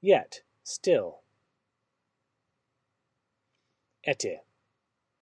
yet, still. Ette